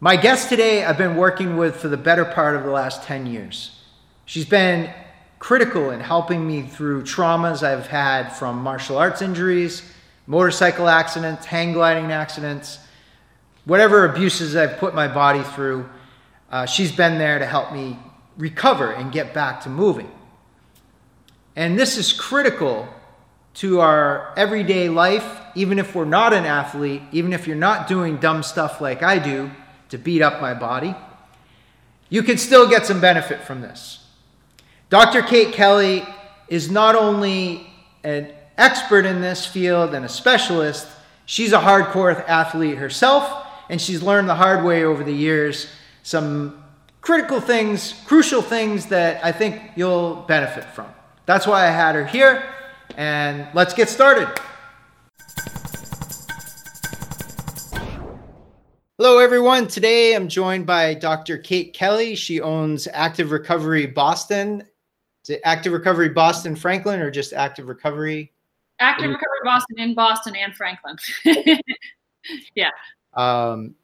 My guest today, I've been working with for the better part of the last 10 years. She's been critical in helping me through traumas I've had from martial arts injuries, motorcycle accidents, hang gliding accidents, whatever abuses I've put my body through. Uh, she's been there to help me recover and get back to moving. And this is critical to our everyday life, even if we're not an athlete, even if you're not doing dumb stuff like I do to beat up my body, you can still get some benefit from this. Dr. Kate Kelly is not only an expert in this field and a specialist, she's a hardcore athlete herself, and she's learned the hard way over the years some critical things, crucial things that I think you'll benefit from. That's why I had her here, and let's get started. Hello, everyone. Today I'm joined by Dr. Kate Kelly. She owns Active Recovery Boston. Is it Active Recovery Boston Franklin or just Active Recovery? Active Recovery Boston in Boston and Franklin. yeah. Um,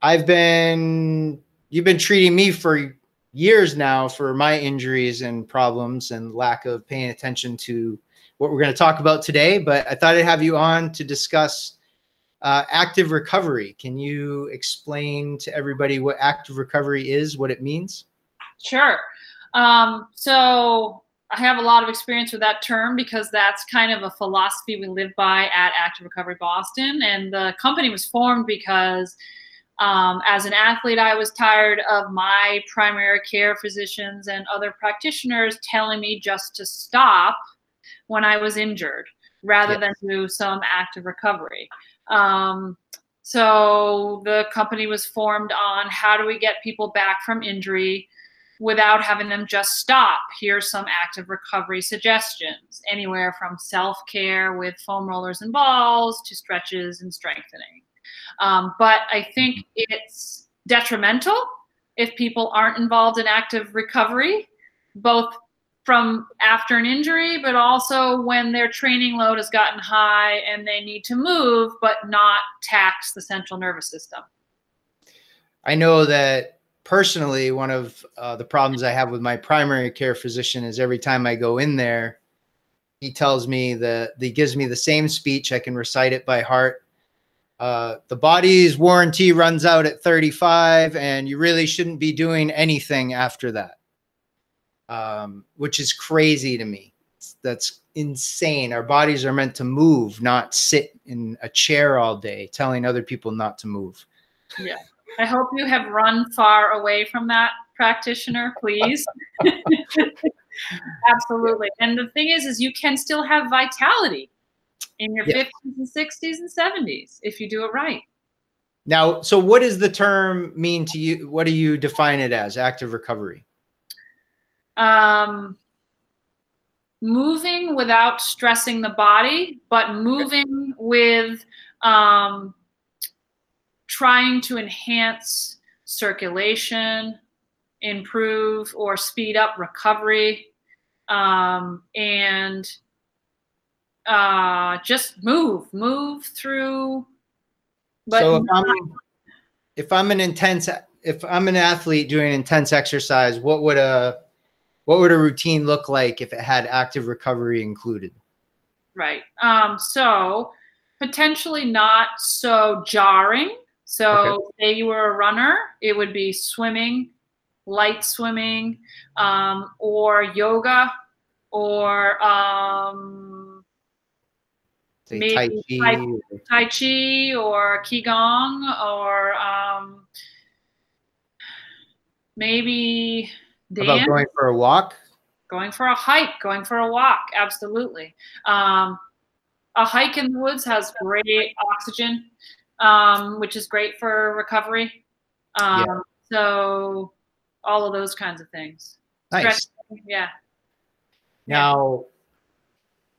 I've been, you've been treating me for years now for my injuries and problems and lack of paying attention to what we're going to talk about today. But I thought I'd have you on to discuss uh, active recovery. Can you explain to everybody what active recovery is, what it means? Sure. Um, so I have a lot of experience with that term because that's kind of a philosophy we live by at Active Recovery Boston. And the company was formed because um, as an athlete, I was tired of my primary care physicians and other practitioners telling me just to stop when I was injured rather yes. than do some active recovery. Um, so the company was formed on how do we get people back from injury without having them just stop. Here's some active recovery suggestions anywhere from self care with foam rollers and balls to stretches and strengthening. Um, but I think it's detrimental if people aren't involved in active recovery, both from after an injury, but also when their training load has gotten high and they need to move, but not tax the central nervous system. I know that personally, one of uh, the problems I have with my primary care physician is every time I go in there, he tells me that he gives me the same speech. I can recite it by heart uh, the body's warranty runs out at 35 and you really shouldn't be doing anything after that um, which is crazy to me that's insane our bodies are meant to move not sit in a chair all day telling other people not to move yeah i hope you have run far away from that practitioner please absolutely and the thing is is you can still have vitality in your yeah. 50s and 60s and 70s if you do it right. Now, so what does the term mean to you? What do you define it as? Active recovery? Um, moving without stressing the body, but moving with um, trying to enhance circulation, improve or speed up recovery, um, and uh, just move, move through. But so if I'm, if I'm an intense, if I'm an athlete doing intense exercise, what would a what would a routine look like if it had active recovery included? Right. Um, so potentially not so jarring. So okay. say you were a runner, it would be swimming, light swimming, um, or yoga, or um, maybe Tai Chi, tai, tai Chi or Qigong or um, maybe dance. About going for a walk? Going for a hike, going for a walk, absolutely. Um, a hike in the woods has great oxygen, um, which is great for recovery. Um, yeah. So, all of those kinds of things. Nice. yeah. Now,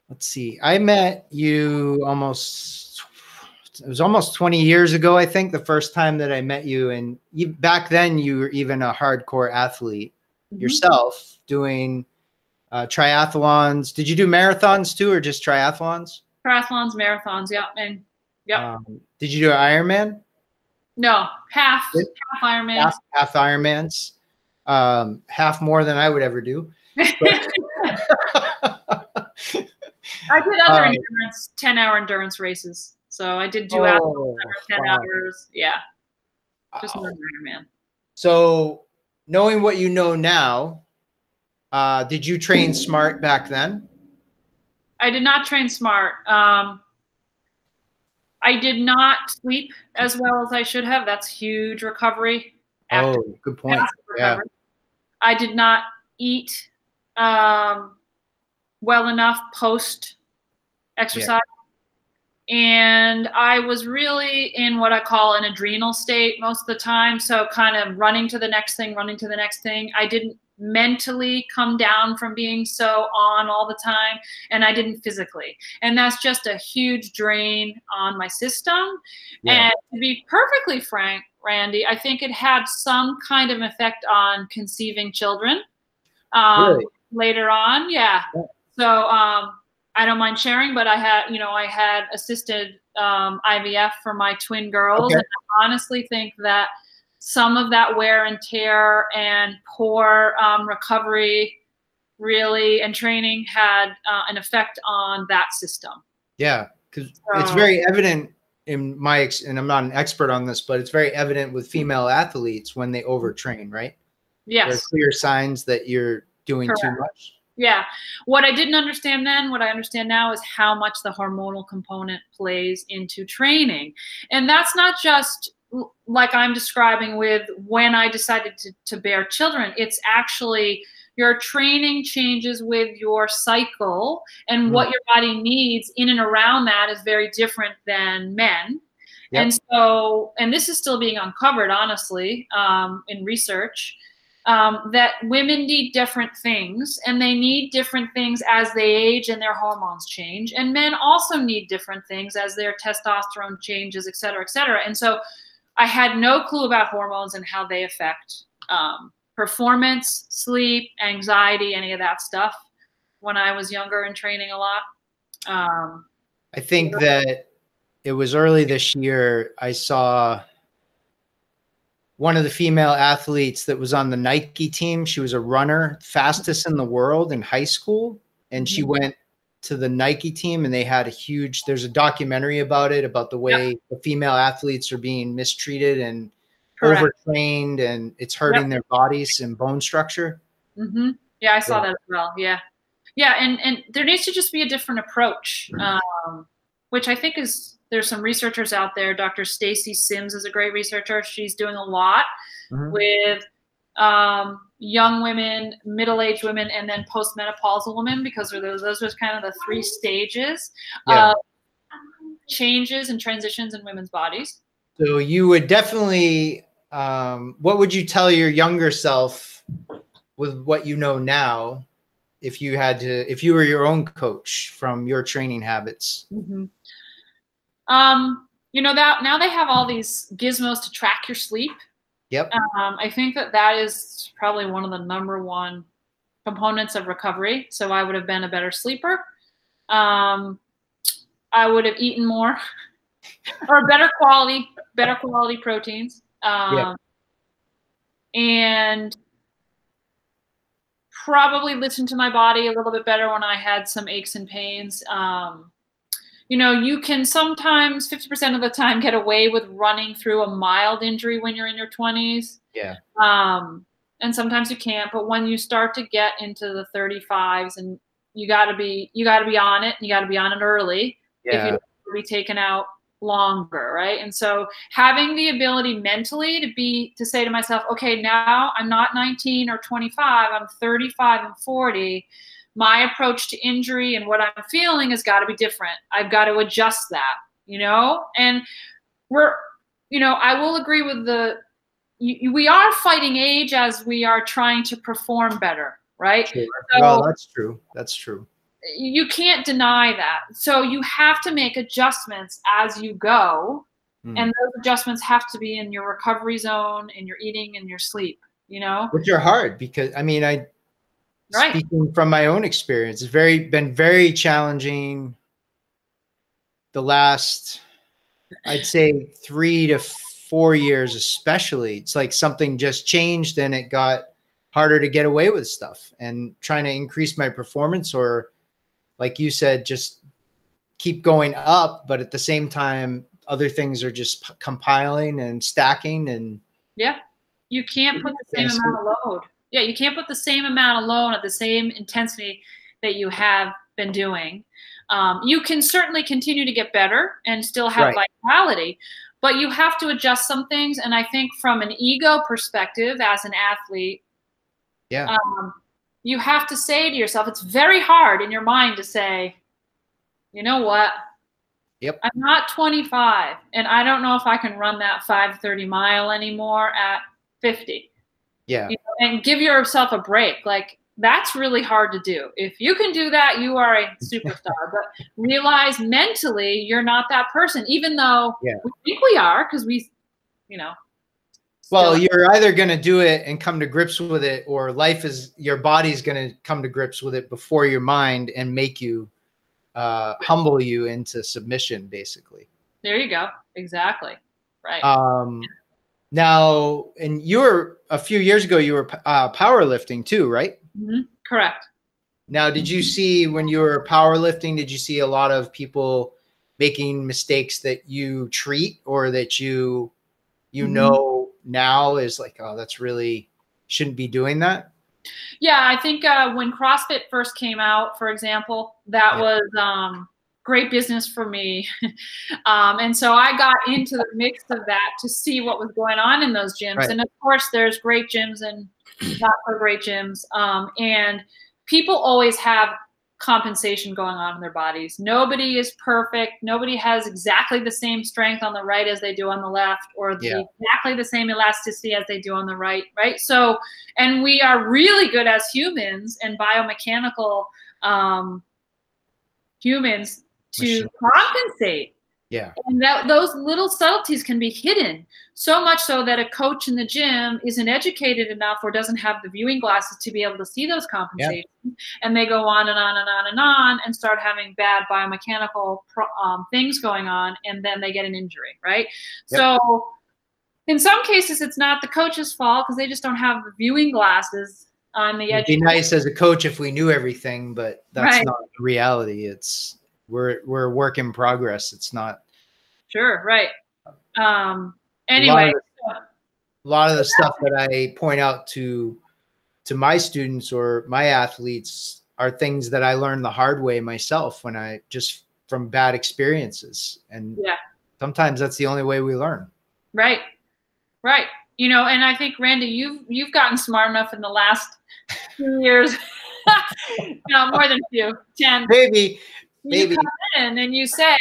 let's see. I met you almost it was almost 20 years ago, I think, the first time that I met you. And you, back then, you were even a hardcore athlete mm-hmm. yourself, doing uh, triathlons. Did you do marathons too, or just triathlons? Triathlons, marathons, yeah, and yeah. Um, did you do an Ironman? No, half It- half Ironman. half, half Ironmans, um, half more than I would ever do. I did other Um, endurance, ten hour endurance races. So I did do Oh, ten wow. hours. Yeah, just one Ironman. So, knowing what you know now, uh, did you train smart back then? I did not train smart. Um, I did not sleep as well as I should have. That's huge recovery. after Oh, good point. Yeah. I did not eat um, well enough post exercise. And I was really in what I call an adrenal state most of the time. So, kind of running to the next thing, running to the next thing. I didn't mentally come down from being so on all the time, and I didn't physically. And that's just a huge drain on my system. Yeah. And to be perfectly frank, Randy, I think it had some kind of effect on conceiving children um, Really? later on. Yeah. Yeah. So um, I don't mind sharing, but I had, you know, I had assisted um, IVF for my twin girls, Okay. and I honestly think that some of that wear and tear and poor um, recovery really and training had uh, an effect on that system. Yeah, because it's very evident in my ex- and I'm not an expert on this, but it's very evident with female athletes when they overtrain, right? Yes, There are clear signs that you're doing too much. Yeah. What I didn't understand then, what I understand now is how much the hormonal component plays into training. And that's not just like I'm describing with when I decided to, to bear children. It's actually your training changes with your cycle and Mm. what your body needs in and around that is very different than men. Yep. And so, and this is still being uncovered, honestly, um, in research um, that women need different things and they need different things as they age and their hormones change and men also need different things as their testosterone changes et cetera et cetera and so i had no clue about hormones and how they affect um, performance sleep anxiety any of that stuff when i was younger and training a lot um, I think that it was early this year. I saw one of the female athletes that was on the Nike team. She was a runner, fastest in the world in high school, and she Mhm. went to the Nike team and they had a huge there's a documentary about it about the way the female athletes are being mistreated and correct overtrained and it's hurting their bodies and bone structure. hmm Yeah, I saw Yeah. that as well. Yeah, yeah, and and there needs to just be a different approach, um, which I think is there's some researchers out there. Dr. Stacy Sims is a great researcher. She's doing a lot Mhm. with um, young women, middle-aged women, and then postmenopausal women because those those are kind of the three stages Yeah. of changes and transitions in women's bodies. So you would definitely um, what would you tell your younger self with what you know now if you had to if you were your own coach from your training habits? Um, you know that now they have all these gizmos to track your sleep. Yep. Um, I think that that is probably one of the number one components of recovery. So I would have been a better sleeper. Um, I would have eaten more or better quality, better quality proteins. Um, Yeah. And probably listened to my body a little bit better when I had some aches and pains. Um, you know, you can sometimes 50% of the time get away with running through a mild injury when you're in your 20s. Yeah. Um, and sometimes you can't, but when you start to get into the 35s and you got to be you got to be on it, and you got to be on it early yeah. if you don't be taken out longer, right? And so having the ability mentally to be to say to myself, okay, now I'm not 19 or 25, I'm 35 and 40. My approach to injury and what I'm feeling has got to be different. I've got to adjust that, you know? And we're you know, I will agree with the you, we are fighting age as we are trying to perform better, right? Sure. So- well, that's true. That's true. you can't deny that. So you have to make adjustments as you go. Hmm. And those adjustments have to be in your recovery zone, in your eating, and your sleep, you know? Which are hard because I mean I Right. speaking from my own experience, it's very been very challenging the last I'd say three to four years, especially, it's like something just changed and it got harder to get away with stuff and trying to increase my performance or like you said, just keep going up. But at the same time, other things are just p- compiling and stacking and Yeah. You can't put the same amount of load. Yeah, you can't put the same amount of load at the same intensity that you have been doing. Um, you can certainly continue to get better and still have Right. vitality, but you have to adjust some things. And I think from an ego perspective, as an athlete, yeah, um, you have to say to yourself, it's very hard in your mind to say, you know what? Yep. I'm not 25 and I don't know if I can run that 530 mile anymore at 50 yeah, you know, and give yourself a break. Like that's really hard to do. If you can do that, you are a superstar. but realize mentally you're not that person, even though Yeah. we think we are because we, you know. Well, you're either going to do it and come to grips with it, or life is your body's going to come to grips with it before your mind and make you uh, humble you into submission, basically. there you go. Exactly. Right. Um, now, and you were a few years ago, you were uh, powerlifting too, right? Mhm. Correct. Now, did you see when you were powerlifting? Did you see a lot of people making mistakes that you treat or that you you Mhm. know now is like, oh, that's really shouldn't be doing that? Yeah, I think uh, when CrossFit first came out, for example, that Yeah. was um, great business for me. um, and so I got into the mix of that to see what was going on in those gyms. Right. And of course, there's great gyms and not so great gyms. Um, and people always have compensation going on in their bodies. Nobody is perfect. Nobody has exactly the same strength on the right as they do on the left, or the, Yeah. exactly the same elasticity as they do on the right. Right. So, and we are really good as humans and biomechanical um, humans to compensate Yeah. and that those little subtleties can be hidden so much so that a coach in the gym isn't educated enough or doesn't have the viewing glasses to be able to see those compensations and they go on and on and on and on and start having bad biomechanical um, things going on and then they get an injury right Yep. so in some cases it's not the coach's fault because they just don't have the viewing glasses on the edge. It'd be nice as a coach if we knew everything, but that's Right. not the reality. It's we're we're a work in progress. It's not sure right um anyway a lot of the stuff that I point out to to my students or my athletes are things that I learned the hard way myself when I just from bad experiences. And Yeah. sometimes that's the only way we learn. Right. Right. You know, and I think Randy, you've you've gotten smart enough in the last few years. no, more than a few, ten. Maybe, You maybe. come in and you say,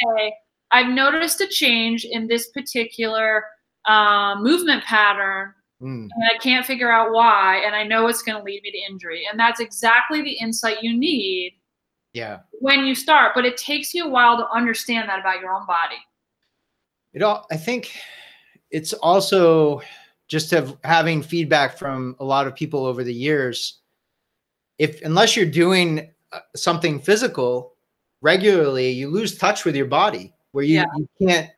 I've noticed a change in this particular uh, movement pattern, Mm, and I can't figure out why, and I know it's going to lead me to injury. And that's exactly the insight you need yeah. when you start. But it takes you a while to understand that about your own body. It all I think it's also just have having feedback from a lot of people over the years. If unless you're doing uh, something physical regularly, you lose touch with your body where you, Yeah. you can't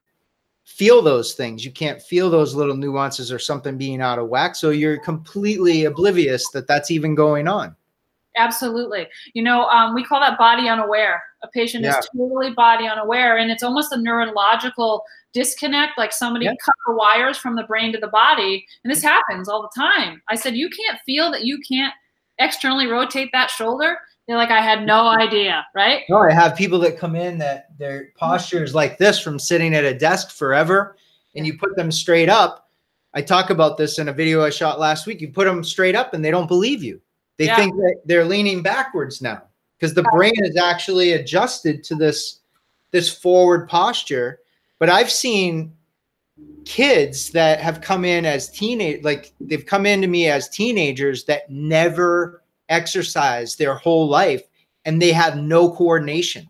feel those things. You can't feel those little nuances or something being out of whack. So you're completely oblivious that that's even going on. Absolutely. You know, um, we call that body unaware. A patient Yeah. is totally body unaware, and it's almost a neurological disconnect, like somebody Yeah. cut the wires from the brain to the body. And this happens all the time. I said, You can't feel that you can't externally rotate that shoulder. They're like, I had no idea, right? No, I have people that come in that their posture is like this from sitting at a desk forever, and you put them straight up. I talk about this in a video I shot last week. You put them straight up, and they don't believe you. They Yeah. think that they're leaning backwards now because the brain is actually adjusted to this this forward posture. But I've seen kids that have come in as teenage like they've come into me as teenagers that never exercise their whole life and they have no coordination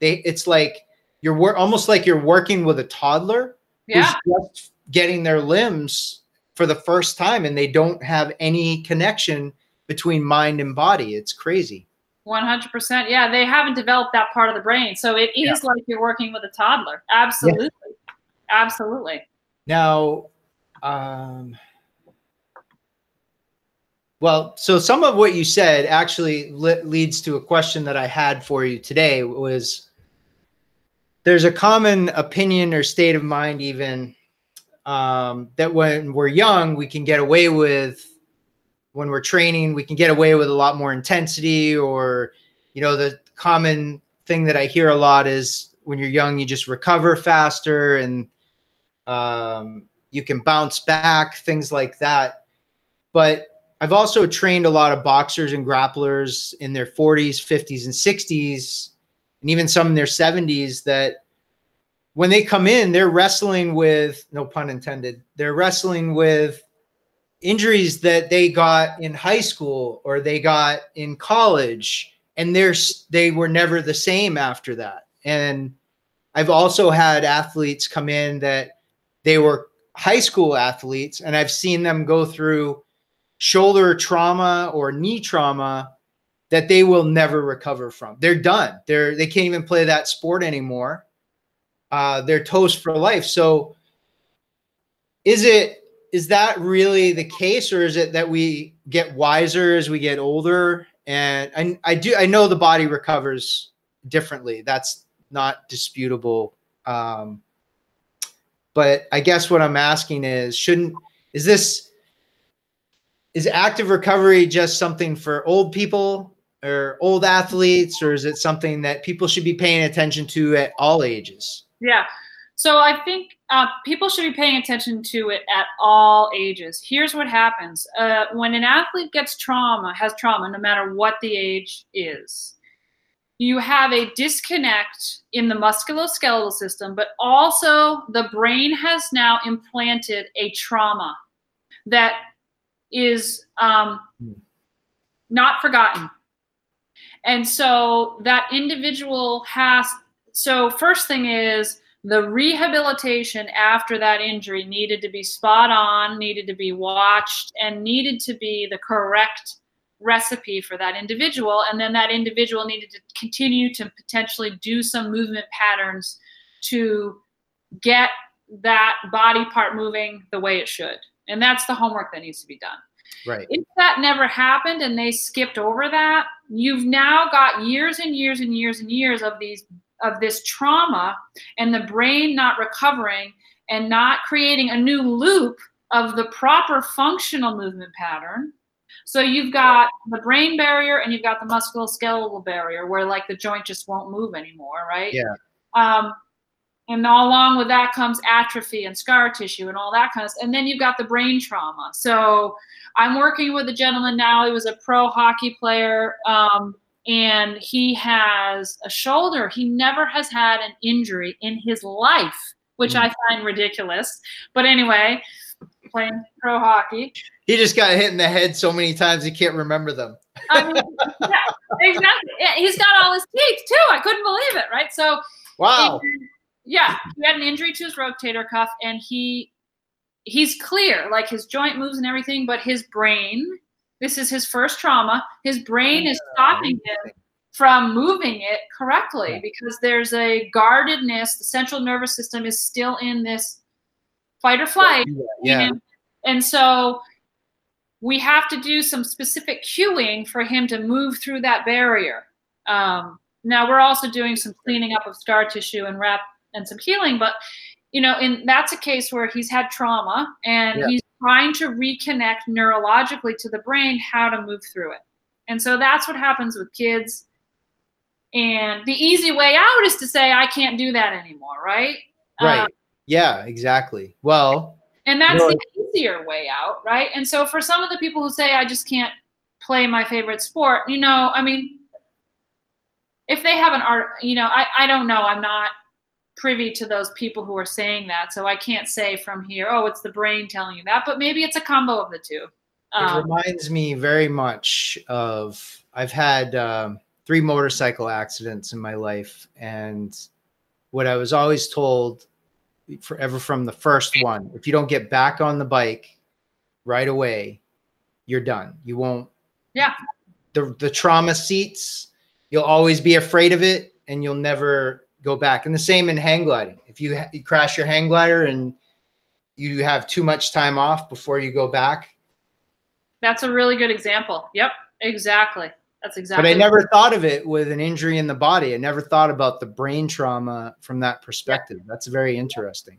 they it's like you're wor- almost like you're working with a toddler Yeah. who's just getting their limbs for the first time and they don't have any connection between mind and body it's crazy 100%. Yeah, they haven't developed that part of the brain. So it is like you're working with a toddler. Absolutely. Absolutely. now Um, well, so some of what you said actually le- leads to a question that I had for you today was there's a common opinion or state of mind even um, that when we're young we can get away with when we're training we can get away with a lot more intensity or you know the common thing that I hear a lot is when you're young you just recover faster and um, you can bounce back things like that. But I've also trained a lot of boxers and grapplers in their 40s, 50s, and 60s, and even some in their 70s that when they come in, they're wrestling with no pun intended, they're wrestling with injuries that they got in high school or they got in college and they're they were never the same after that. And I've also had athletes come in that they were high school athletes and I've seen them go through shoulder trauma or knee trauma that they will never recover from. They're done. They're they can't even play that sport anymore. Uh, they're toast for life. So, is it is that really the case, or is it that we get wiser as we get older? And I, I do I know the body recovers differently. That's not disputable. Um, but I guess what I'm asking is, shouldn't is this is active recovery just something for old people or old athletes or is it something that people should be paying attention to at all ages? Yeah. So i think uh, people should be paying attention to it at all ages. Here's what happens. Uh, when an athlete gets trauma has trauma no matter what the age is you have a disconnect in the musculoskeletal system but also the brain has now implanted a trauma that is um, hmm. not forgotten. And so that individual has, so first thing is the rehabilitation after that injury needed to be spot on, needed to be watched, and needed to be the correct recipe for that individual. And then that individual needed to continue to potentially do some movement patterns to get that body part moving the way it should. And that's the homework that needs to be done. Right. If that never happened and they skipped over that, you've now got years and years and years and years of these of this trauma and the brain not recovering and not creating a new loop of the proper functional movement pattern. So you've got the brain barrier and you've got the musculoskeletal barrier where like the joint just won't move anymore, right? Yeah. Um, and along with that comes atrophy and scar tissue and all that kind of stuff. And then you've got the brain trauma. So I'm working with a gentleman now. He was a pro hockey player, um, and he has a shoulder. He never has had an injury in his life, which mm. I find ridiculous. But anyway, playing pro hockey. He just got hit in the head so many times he can't remember them. I mean, yeah, exactly. He's got all his teeth too. I couldn't believe it. Right. So, wow. Yeah, he had an injury to his rotator cuff, and he he's clear, like his joint moves and everything, but his brain. This is his first trauma. His brain is stopping him from moving it correctly because there's a guardedness. The central nervous system is still in this fight or flight. Yeah. And, and so we have to do some specific cueing for him to move through that barrier. Um, now we're also doing some cleaning up of scar tissue and wrap and some healing. But you know, and that's a case where he's had trauma and yeah. he's trying to reconnect neurologically to the brain how to move through it. And so that's what happens with kids. And the easy way out is to say, I can't do that anymore, right? Right. Um, yeah, exactly. Well, and that's you know, the easier way out, right? And so for some of the people who say, I just can't play my favorite sport, you know, I mean, if they have an art, you know, I, I don't know. I'm not privy to those people who are saying that. So I can't say from here, oh, it's the brain telling you that, but maybe it's a combo of the two. Um, it reminds me very much of I've had um, three motorcycle accidents in my life, and what I was always told forever from the first one if you don't get back on the bike right away, you're done. You won't. Yeah. The, the trauma seats, you'll always be afraid of it and you'll never go back. And the same in hang gliding. If you, you crash your hang glider and you have too much time off before you go back. That's a really good example. Yep, exactly. That's exactly. But I never thought of it with an injury in the body. I never thought about the brain trauma from that perspective. That's very interesting.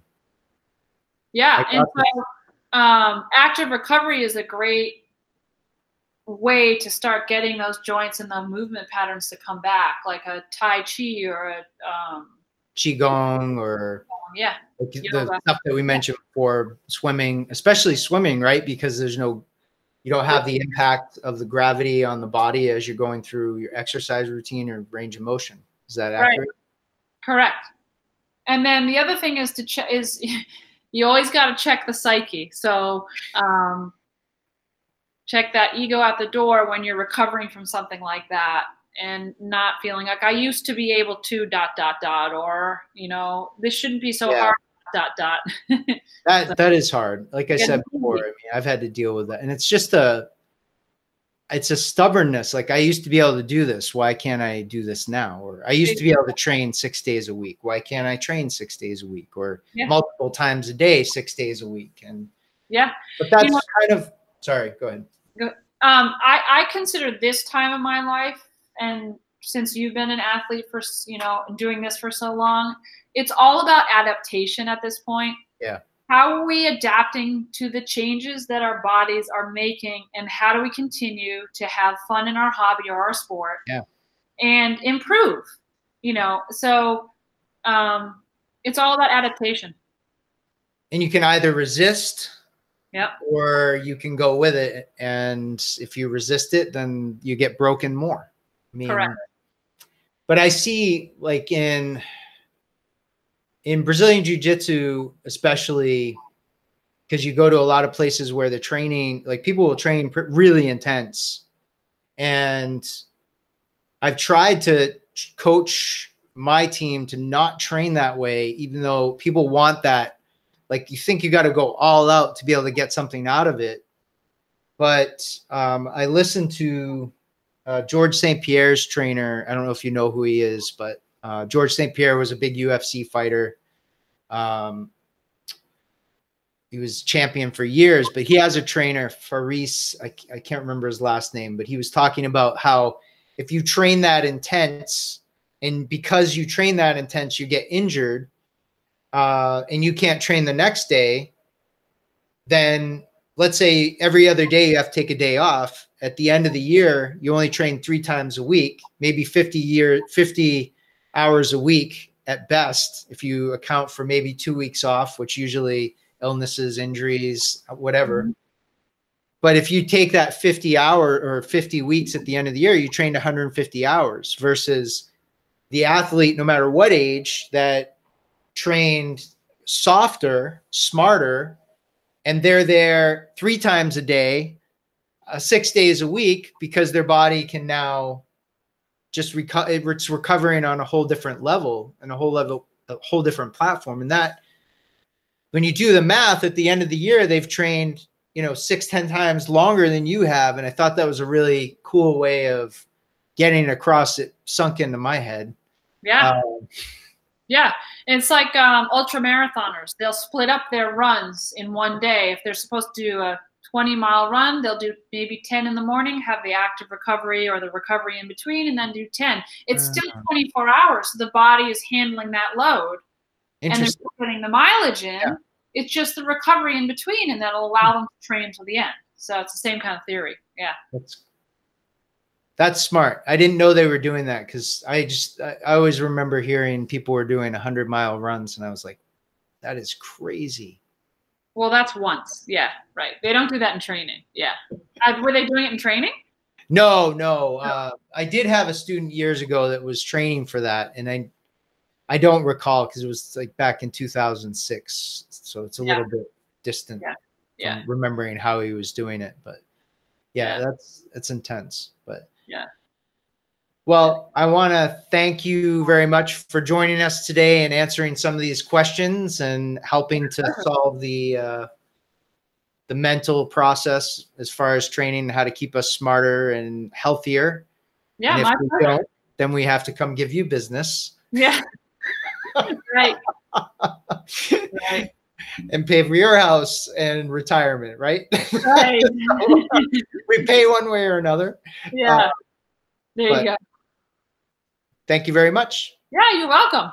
Yeah, and so um, active recovery is a great way to start getting those joints and the movement patterns to come back, like a Tai Chi or a um, Qigong or yeah, like the stuff that we mentioned before, swimming, especially swimming, right? Because there's no, you don't have the impact of the gravity on the body as you're going through your exercise routine or range of motion. Is that accurate? Right. Correct. And then the other thing is to check is you always got to check the psyche. So um, check that ego at the door when you're recovering from something like that and not feeling like I used to be able to dot dot dot or you know this shouldn't be so yeah. hard dot dot. that that is hard. Like I said before, I mean I've had to deal with that, and it's just a it's a stubbornness. Like I used to be able to do this. Why can't I do this now? Or I used to be able to train six days a week. Why can't I train six days a week or yeah. multiple times a day, six days a week? And yeah, but that's you know, kind of sorry. Go ahead. Um, I, I consider this time of my life, and since you've been an athlete for you know doing this for so long, it's all about adaptation at this point. Yeah. How are we adapting to the changes that our bodies are making, and how do we continue to have fun in our hobby or our sport? Yeah. And improve. You know, so um, it's all about adaptation. And you can either resist yeah. Or you can go with it. And if you resist it, then you get broken more. I mean, Correct. But I see like in in Brazilian Jiu-Jitsu, especially because you go to a lot of places where the training, like people will train really intense. And I've tried to coach my team to not train that way, even though people want that like you think you got to go all out to be able to get something out of it. But um, I listened to uh, George St. Pierre's trainer. I don't know if you know who he is, but uh, George St. Pierre was a big UFC fighter. Um, he was champion for years, but he has a trainer, Firas. I, I can't remember his last name, but he was talking about how if you train that intense, and because you train that intense, you get injured uh, and you can't train the next day, then let's say every other day you have to take a day off. At the end of the year, you only train three times a week, maybe 50 year 50 hours a week at best, if you account for maybe two weeks off, which usually illnesses, injuries, whatever. Mm-hmm. But if you take that 50 hour or 50 weeks at the end of the year, you trained 150 hours versus the athlete, no matter what age, that trained softer, smarter, and they're there three times a day, uh, six days a week because their body can now just recover. It's recovering on a whole different level and a whole level, a whole different platform. And that, when you do the math at the end of the year, they've trained, you know, six, ten times longer than you have. And I thought that was a really cool way of getting across it sunk into my head. Yeah. Um, yeah, it's like um, ultra marathoners. They'll split up their runs in one day. If they're supposed to do a 20 mile run, they'll do maybe 10 in the morning, have the active recovery or the recovery in between, and then do 10. It's still uh-huh. 24 hours. So the body is handling that load. And they're putting the mileage in. Yeah. It's just the recovery in between, and that'll allow them to train until the end. So it's the same kind of theory. Yeah. That's that's smart. I didn't know they were doing that because I just I, I, always remember hearing people were doing hundred mile runs, and I was like, that is crazy. Well, that's once. Yeah, right. They don't do that in training. Yeah. Uh, were they doing it in training? No, no. Uh, I did have a student years ago that was training for that, and I I don't recall because it was like back in 2006, so it's a yeah. little bit distant. Yeah. Yeah. remembering how he was doing it, but yeah, yeah. that's it's intense. But yeah. Well, I want to thank you very much for joining us today and answering some of these questions and helping to solve the uh, the mental process as far as training how to keep us smarter and healthier. Yeah, and if we don't, then we have to come give you business. Yeah. right. right. And pay for your house and retirement, right? Right. we pay one way or another. yeah. Um, there you go. Thank you very much. Yeah, you're welcome.